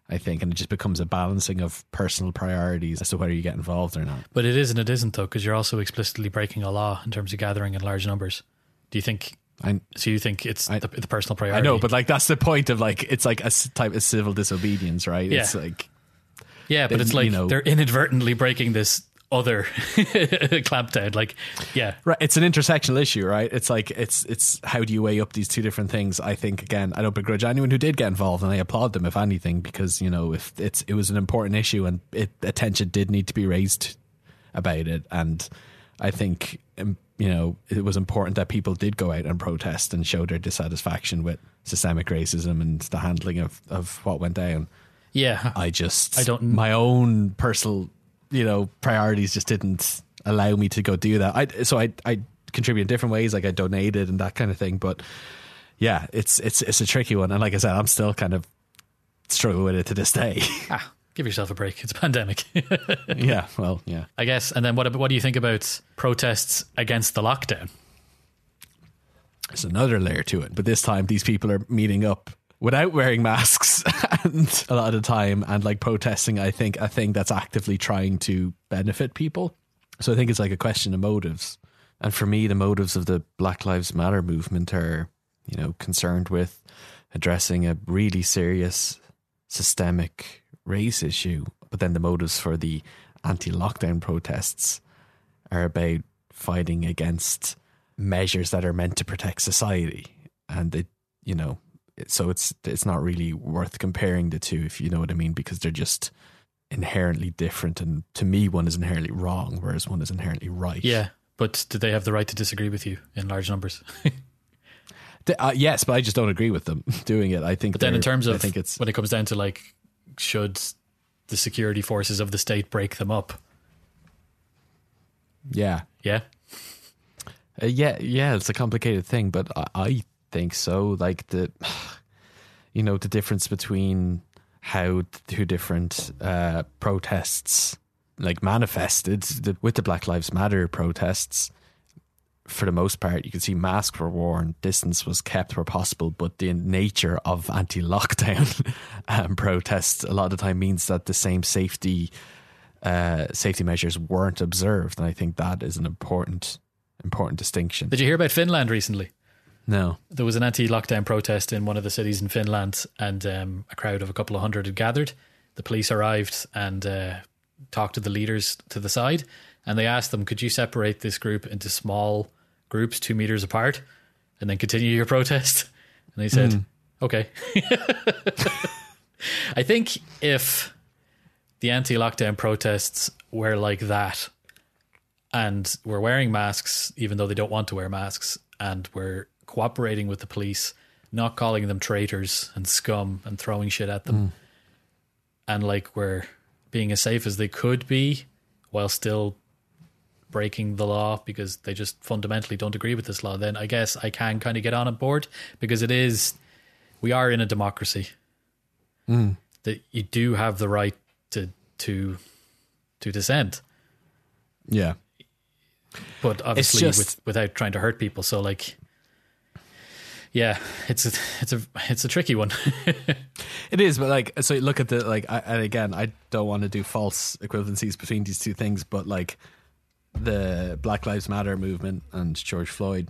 I think. And it just becomes a balancing of personal priorities as to whether you get involved or not. But it is and it isn't, though, because you're also explicitly breaking a law in terms of gathering in large numbers. Do you think? I, So you think it's I- the, the personal priority? I know, but like that's the point of like, it's like a type of civil disobedience, right? It's Yeah. like, yeah, but then, it's like you know- they're inadvertently breaking this other clampdown. Like, yeah, Right, it's an intersectional issue, right? It's like it's it's how do you weigh up these two different things? I think again, I don't begrudge anyone who did get involved, and I applaud them if anything, because you know if it's it was an important issue and it, attention did need to be raised about it, and I think you know it was important that people did go out and protest and show their dissatisfaction with systemic racism and the handling of of what went down. yeah. I just I don't- my own personal you know priorities just didn't allow me to go do that. I so I I contribute in different ways, like I donated and that kind of thing. But yeah, it's it's it's a tricky one, and like I said, I'm still kind of struggling with it to this day. ah, give yourself a break. It's a pandemic, yeah, well, yeah. I guess. And then what? What do you think about protests against the lockdown? There's another layer to it, but this time these people are meeting up without wearing masks and a lot of the time and like protesting I think a thing that's actively trying to benefit people. So I think it's like a question of motives. And for me the motives of the Black Lives Matter movement are, you know, concerned with addressing a really serious systemic race issue. But then the motives for the anti lockdown protests are about fighting against measures that are meant to protect society and it you know so it's it's not really worth comparing the two if you know what i mean because they're just inherently different and to me one is inherently wrong whereas one is inherently right Yeah, but do they have the right to disagree with you in large numbers? Th- uh, yes but i just don't agree with them doing it i think But then, in terms of i think it's when it comes down to like, should the security forces of the state break them up? yeah Yeah, Uh, yeah, yeah, it's a complicated thing, but I, I think so. Like the, you know, the difference between how two different uh, protests like manifested the, with the Black Lives Matter protests. For the most part, you could see masks were worn, distance was kept where possible, but the nature of anti-lockdown um, protests a lot of the time means that the same safety uh, safety measures weren't observed, and I think that is an important important distinction. did you hear about Finland recently? No. There was an anti-lockdown protest in one of the cities in Finland, and um, a crowd of a couple of hundred had gathered. The police arrived and uh, talked to the leaders to the side, and they asked them, "Could you separate this group into small groups, two meters apart, and then continue your protest?" And they said, hmm. "Okay." I think if the anti-lockdown protests were like that, and we're wearing masks even though they don't want to wear masks, and we're cooperating with the police, not calling them traitors and scum and throwing shit at them, hmm. and like we're being as safe as they could be while still breaking the law because they just fundamentally don't agree with this law, then I guess I can kind of get on board because it is, we are in a democracy. Mm. That you do have the right to to to dissent, Yeah. but obviously just- with, without trying to hurt people. So like, yeah, it's a it's a it's a tricky one. It is, but like, so you look at the like, I, and again, I don't want to do false equivalencies between these two things, but like the Black Lives Matter movement and George Floyd,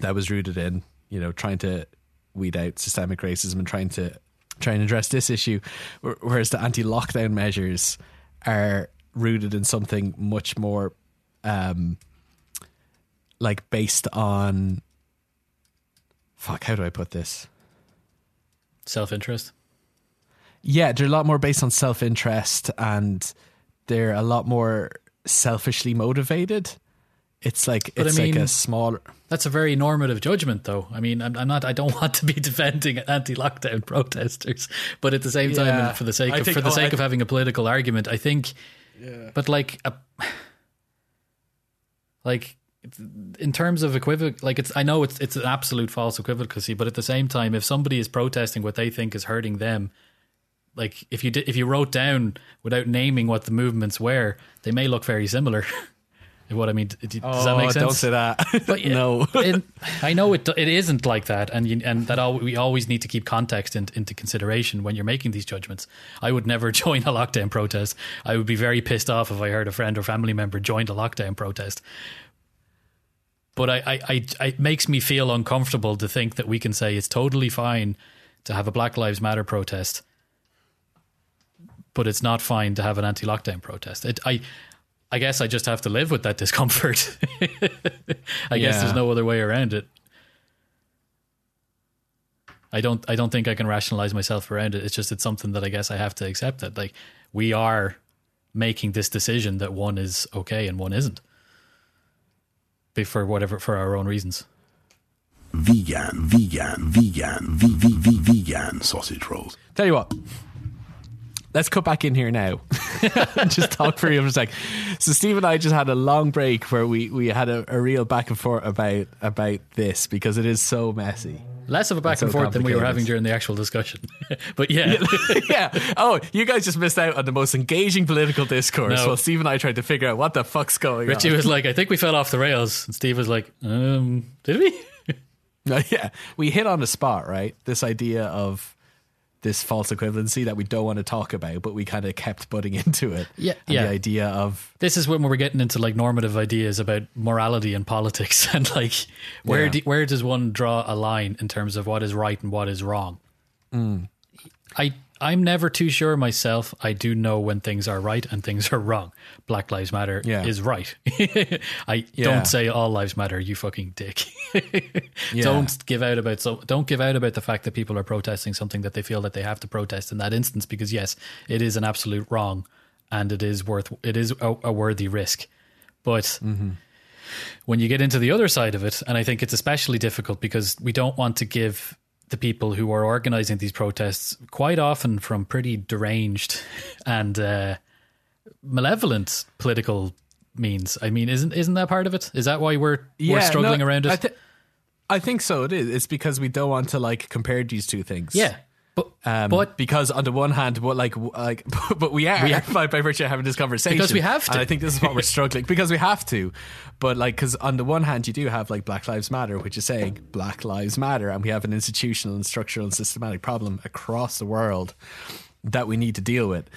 that was rooted in you know trying to weed out systemic racism and trying to try and address this issue, whereas the anti-lockdown measures are rooted in something much more, um, like based on. Fuck, how do I put this? Self interest. Yeah, they're a lot more based on self interest and they're a lot more selfishly motivated. It's like But I it's like a smaller That's a very normative judgment, though. I mean, I'm, I'm not. I don't want to be defending anti-lockdown protesters, but at the same time, Yeah. for the sake I of think- for the oh, sake I- of having a political argument, I think. Yeah. But like, a, like in terms of equivoc, like it's. I know it's it's an absolute false equivocacy, but at the same time, if somebody is protesting what they think is hurting them. Like if you did, if you wrote down without naming what the movements were, they may look very similar. what I mean, does that Oh, make sense? Don't say that. But yeah, no. it, I know it. It isn't like that, and you, and that all, we always need to keep context in, into consideration when you're making these judgments. I would never join a lockdown protest. I would be very pissed off if I heard a friend or family member joined a lockdown protest. But I, I, I, I it makes me feel uncomfortable to think that we can say it's totally fine to have a Black Lives Matter protest, but it's not fine to have an anti-lockdown protest. It, I, I guess I just have to live with that discomfort. I guess there's no other way around it. I don't I don't think I can rationalize myself around it. It's just it's something that I guess I have to accept that like we are making this decision that one is okay and one isn't. Be- For whatever for our own reasons. Vegan, vegan, vegan, v v v vegan sausage rolls. Tell you what. Let's cut back in here now. just talk for you for a sec. So Steve and I just had a long break where we, we had a, a real back and forth about about this because it is so messy. Less of a back It's and so forth than we were having during the actual discussion. but yeah. yeah. Oh, you guys just missed out on the most engaging political discourse No. while Steve and I tried to figure out what the fuck's going Richie on. Richie was like, I think we fell off the rails. And Steve was like, um, did we? yeah. We hit on the spot, right? This idea of this false equivalency that we don't want to talk about, but we kind of kept butting into it. Yeah, And yeah. The idea of This is when we're getting into like normative ideas about morality and politics and like where Yeah. do, where does one draw a line in terms of what is right and what is wrong? Mm. I I'm never too sure myself. I do know when things are right and things are wrong. Black Lives Matter Yeah. is right. I Yeah. don't say all lives matter. You fucking dick. Yeah. Don't give out about so don't give out about the fact that people are protesting something that they feel that they have to protest in that instance because yes, it is an absolute wrong and it is worth it is a, a worthy risk. But Mm-hmm. when you get into the other side of it, and I think it's especially difficult because we don't want to give the people who are organizing these protests quite often from pretty deranged and uh, malevolent political means. I mean, isn't isn't that part of it? Is that why we're we're struggling no, around it? I, thi- I think so. It is. It's because we don't want to like compare these two things. yeah, but Um, but because on the one hand, what like like, but we are We are- by, by virtue of having this conversation Because we have to. and I think this is what we're struggling because we have to. But like, because on the one hand, you do have like Black Lives Matter, which is saying Black Lives Matter, and we have an institutional and structural and systematic problem across the world that we need to deal with.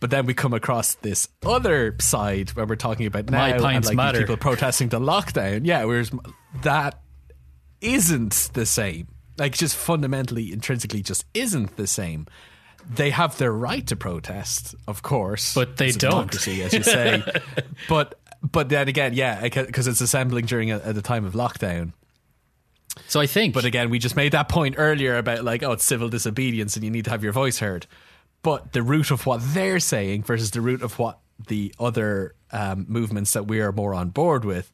But then we come across this other side where we're talking about now My and like matter. people protesting the lockdown. Yeah, whereas that isn't the same. Like, just fundamentally, intrinsically, just isn't the same. They have their right to protest, of course, But they don't. as you say. but but then again, yeah, because it's assembling during a, at a time of lockdown. so I think But again, we just made that point earlier about like, oh, it's civil disobedience and you need to have your voice heard. but the root of what they're saying versus the root of what the other um, movements that we are more on board with.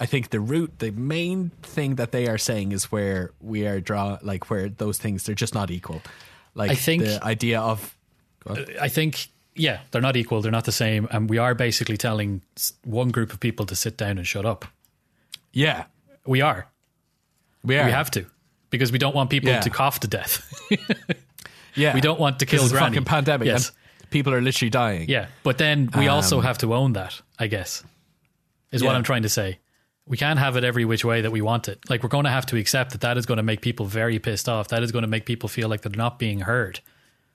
I think the root, the main thing that they are saying is where we are draw, like where those things they're just not equal. Like I think- the idea of I think, yeah, they're not equal. They're not the same. And we are basically telling one group of people to sit down and shut up. yeah, We are. we are We have to. Because we don't want people Yeah. to cough to death. yeah we don't want to kill This Granny. fucking pandemic. Yes. people are literally dying. Yeah. But then we also Um, have to own that, I guess, is what I'm trying to say. We can't have it every which way that we want it. Like, we're going to have to accept that that is going to make people very pissed off. That is going to make people feel like they're not being heard.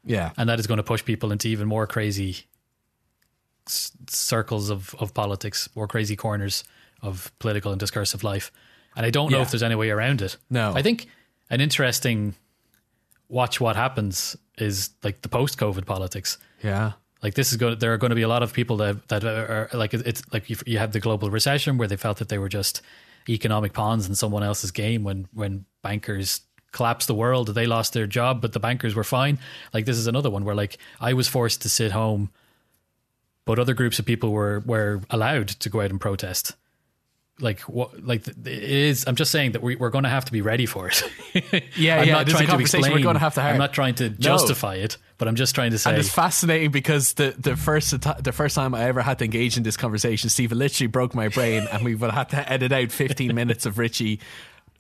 yeah, and that is going to push people into even more crazy s- circles of, of politics, more crazy corners of political and discursive life. And I don't know Yeah. if there's any way around it. No. I think an interesting watch what happens is like the post COVID politics. yeah, Like this is going. There are going to be a lot of people that that are, like it's like you, had the global recession where they felt that they were just economic pawns in someone else's game. When when bankers collapsed the world, they lost their job, but the bankers were fine. Like this is another one where like I was forced to sit home, but other groups of people were were allowed to go out and protest. Like what? Like it is. I'm just saying that we, we're going to have to be ready for it. Yeah, I'm yeah, not trying to explain. we're gonna have to have. I'm not trying to justify it, but I'm just trying to say. And it's fascinating because the, the first the first time I ever had to engage in this conversation, Steve literally broke my brain, and we would have to edit out 15 minutes of Richie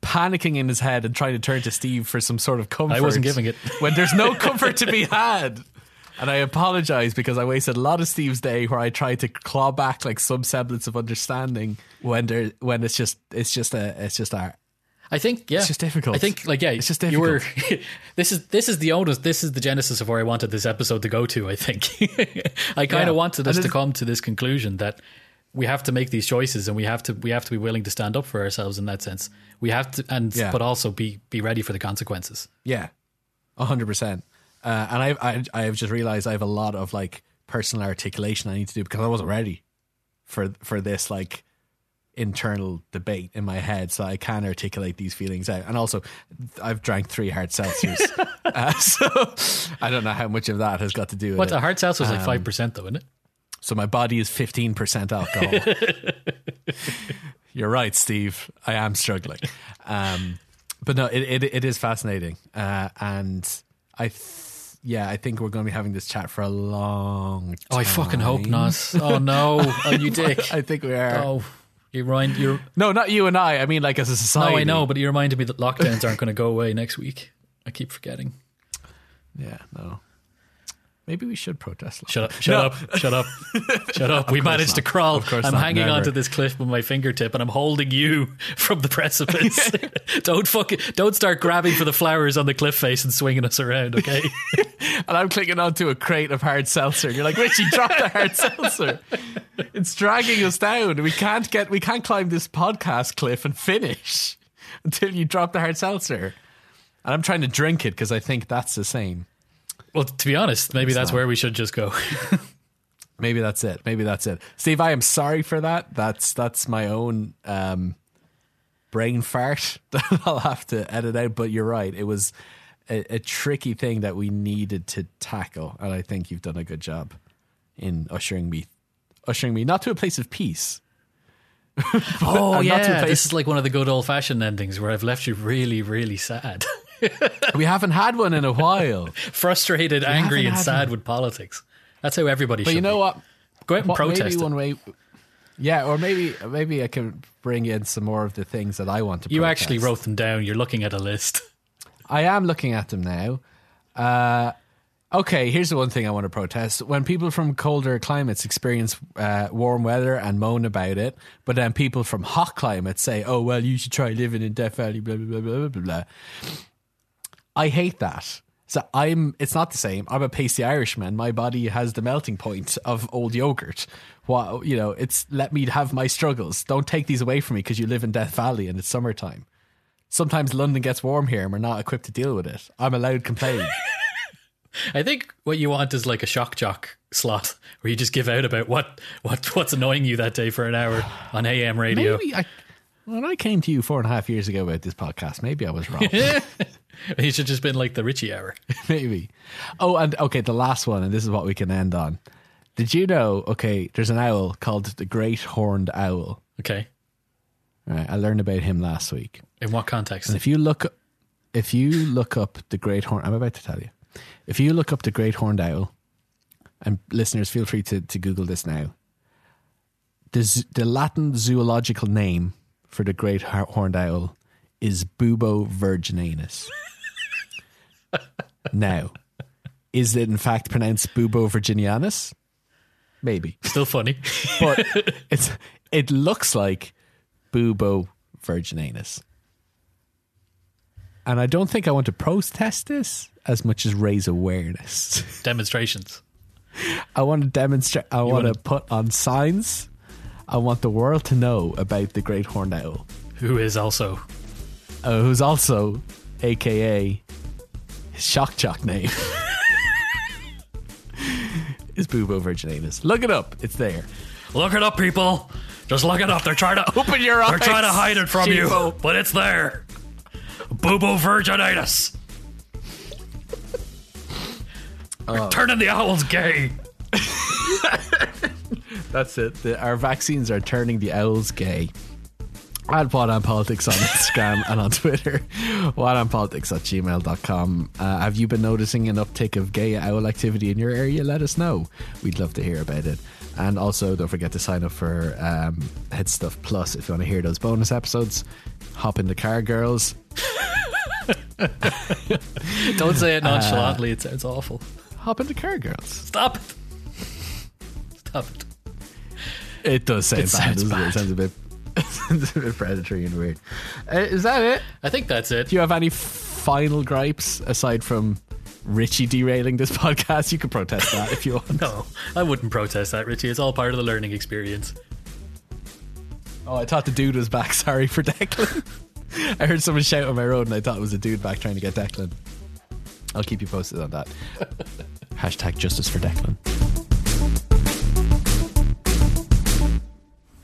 panicking in his head and trying to turn to Steve for some sort of comfort. I wasn't giving it. when there's no comfort to be had. And I apologize because I wasted a lot of Steve's day where I tried to claw back like some semblance of understanding when there when it's just it's just a it's just a I think yeah, It's just difficult. I think like yeah, It's just difficult. You were, this is this is the onus. This is the genesis of where I wanted this episode to go to. I think I kind Yeah. of wanted us to come to this conclusion that we have to make these choices and we have to we have to be willing to stand up for ourselves in that sense. We have to and Yeah. but also be be ready for the consequences. Yeah, a hundred percent. Uh, and I've I, I've just realized I have a lot of like personal articulation I need to do because I wasn't ready for for this like internal debate in my head, so I can articulate these feelings out. And also, I've drank three hard seltzers, uh, so I don't know how much of that has got to do with What it. a hard seltzer is Um, like five percent though, isn't it? So my body is fifteen percent alcohol. You're right, Steve. I am struggling, um, but no, it it, it is fascinating, uh, and I, th- yeah, I think we're going to be having this chat for a long. time. Oh, I fucking hope not. Oh no, oh you dick. I think we are. Oh, you remind you. No, not you and I. I mean, like as a society. No, I know, but you reminded me that lockdowns aren't going to go away next week. I keep forgetting. Yeah, no. Maybe we should protest. Shut up! Shut up! Shut up! Shut up! we managed not. to crawl. Of course I'm not. hanging Never. onto this cliff with my fingertip, and I'm holding you from the precipice. don't fucking don't start grabbing for the flowers on the cliff face and swinging us around, okay? And I'm clicking onto a crate of hard seltzer. You're like, Richie, drop the hard seltzer. It's dragging us down. We can't get, we can't climb this podcast cliff and finish until you drop the hard seltzer. And I'm trying to drink it because I think that's the same. Well, to be honest, maybe that's not. where we should just go. Maybe that's it. Maybe that's it. Steve, I am sorry for that. That's that's my own um, brain fart that I'll have to edit out. But you're right. It was a, a tricky thing that we needed to tackle, and I think you've done a good job in ushering me, ushering me not to a place of peace. oh I'm not to a yeah, place- this is like one of the good old fashioned endings where I've left you really, really sad, We haven't had one in a while. frustrated, angry, and sad one. with politics. That's how everybody But you know be. what? Go out and What- protest. Maybe it. one way. Yeah, or maybe maybe I can bring in some more of the things that I want to. You protest. actually wrote them down. You're looking at a list. I am looking at them now. Uh, okay, here's the one thing I want to protest. When people from colder climates experience uh, warm weather and moan about it, but then people from hot climates say, oh, well, you should try living in Death Valley, blah, blah, blah, blah, blah, blah. I hate that. So I'm, it's not the same. I'm a pasty Irishman. My body has the melting point of old yogurt. What, you know, it's let me have my struggles. Don't take these away from me because you live in Death Valley and it's summertime sometimes London gets warm here and we're not equipped to deal with it. I'm allowed to complain. I think what you want is like a shock jock slot where you just give out about what, what what's annoying you that day for an hour on AM radio. maybe I, when I came to you four and a half years ago about this podcast, maybe I was wrong. He should just been like the Richie hour. Maybe. Oh, and okay, the last one, and this is what we can end on. Did you know? Okay, there's an owl called the Great Horned Owl. Okay. Right, I learned about him last week. In what context? And if you look, if you look up the Great Horn, I'm about to tell you. If you look up the Great Horned Owl, and listeners, feel free to, to Google this now. The the Latin zoological name for the Great Horned Owl is Bubo virginanus. now, is it in fact pronounced Bubo virginianus? Maybe Still funny. but it's it looks like Bubo virginanus. And I don't think I want to protest this as much as raise awareness. Demonstrations. I want to demonstrate. I want to put on signs. I want the world to know about the great horned owl, Who is also uh, who's also, AKA, his shock jock name is Bubo virginatus. Look it up; it's there. Look it up, people. Just look it up. They're trying to Open your eyes. They're trying to hide it from you, but it's there. Boobo virginitis. We're turning the owls gay. That's it. The, our vaccines are turning the owls gay. At What on Politics on Instagram and on Twitter. What on Politics at gmail.com. Uh, have you been noticing an uptick of gay owl activity in your area? Let us know. We'd love to hear about it. And also, don't forget to sign up for um, Head Stuff Plus if you want to hear those bonus episodes. Hop in the car, girls. Don't say it nonchalantly. it sounds awful. Hop in the car, girls. Stop it. Stop it. It does sound It bad, sounds doesn't it? It sounds a bit, sounds a bit predatory and weird. Uh, is that it? I think that's it. Do you have any final gripes aside from Richie derailing this podcast? You can protest that if you want. No, I wouldn't protest that, Richie. It's all part of the learning experience. Oh, I thought the dude was back. Sorry for Declan. I heard someone shout on my road and I thought it was a dude back trying to get Declan. I'll keep you posted on that. Hashtag justice for Declan.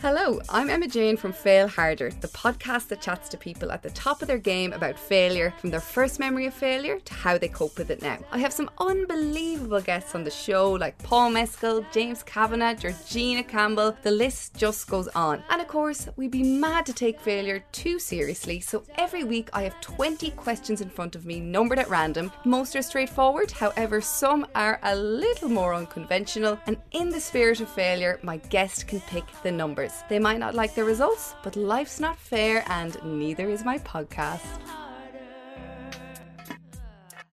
Hello, I'm Emma Jane from Fail Harder, the podcast that chats to people at the top of their game about failure, from their first memory of failure to how they cope with it now. I have some unbelievable guests on the show like Paul Mescal, James Kavanagh, Georgina Campbell, the list just goes on. And of course, we'd be mad to take failure too seriously, so every week I have 20 questions in front of me, numbered at random. Most are straightforward, however, some are a little more unconventional, and in the spirit of failure, my guest can pick the numbers. They might not like the results, but life's not fair, and neither is my podcast.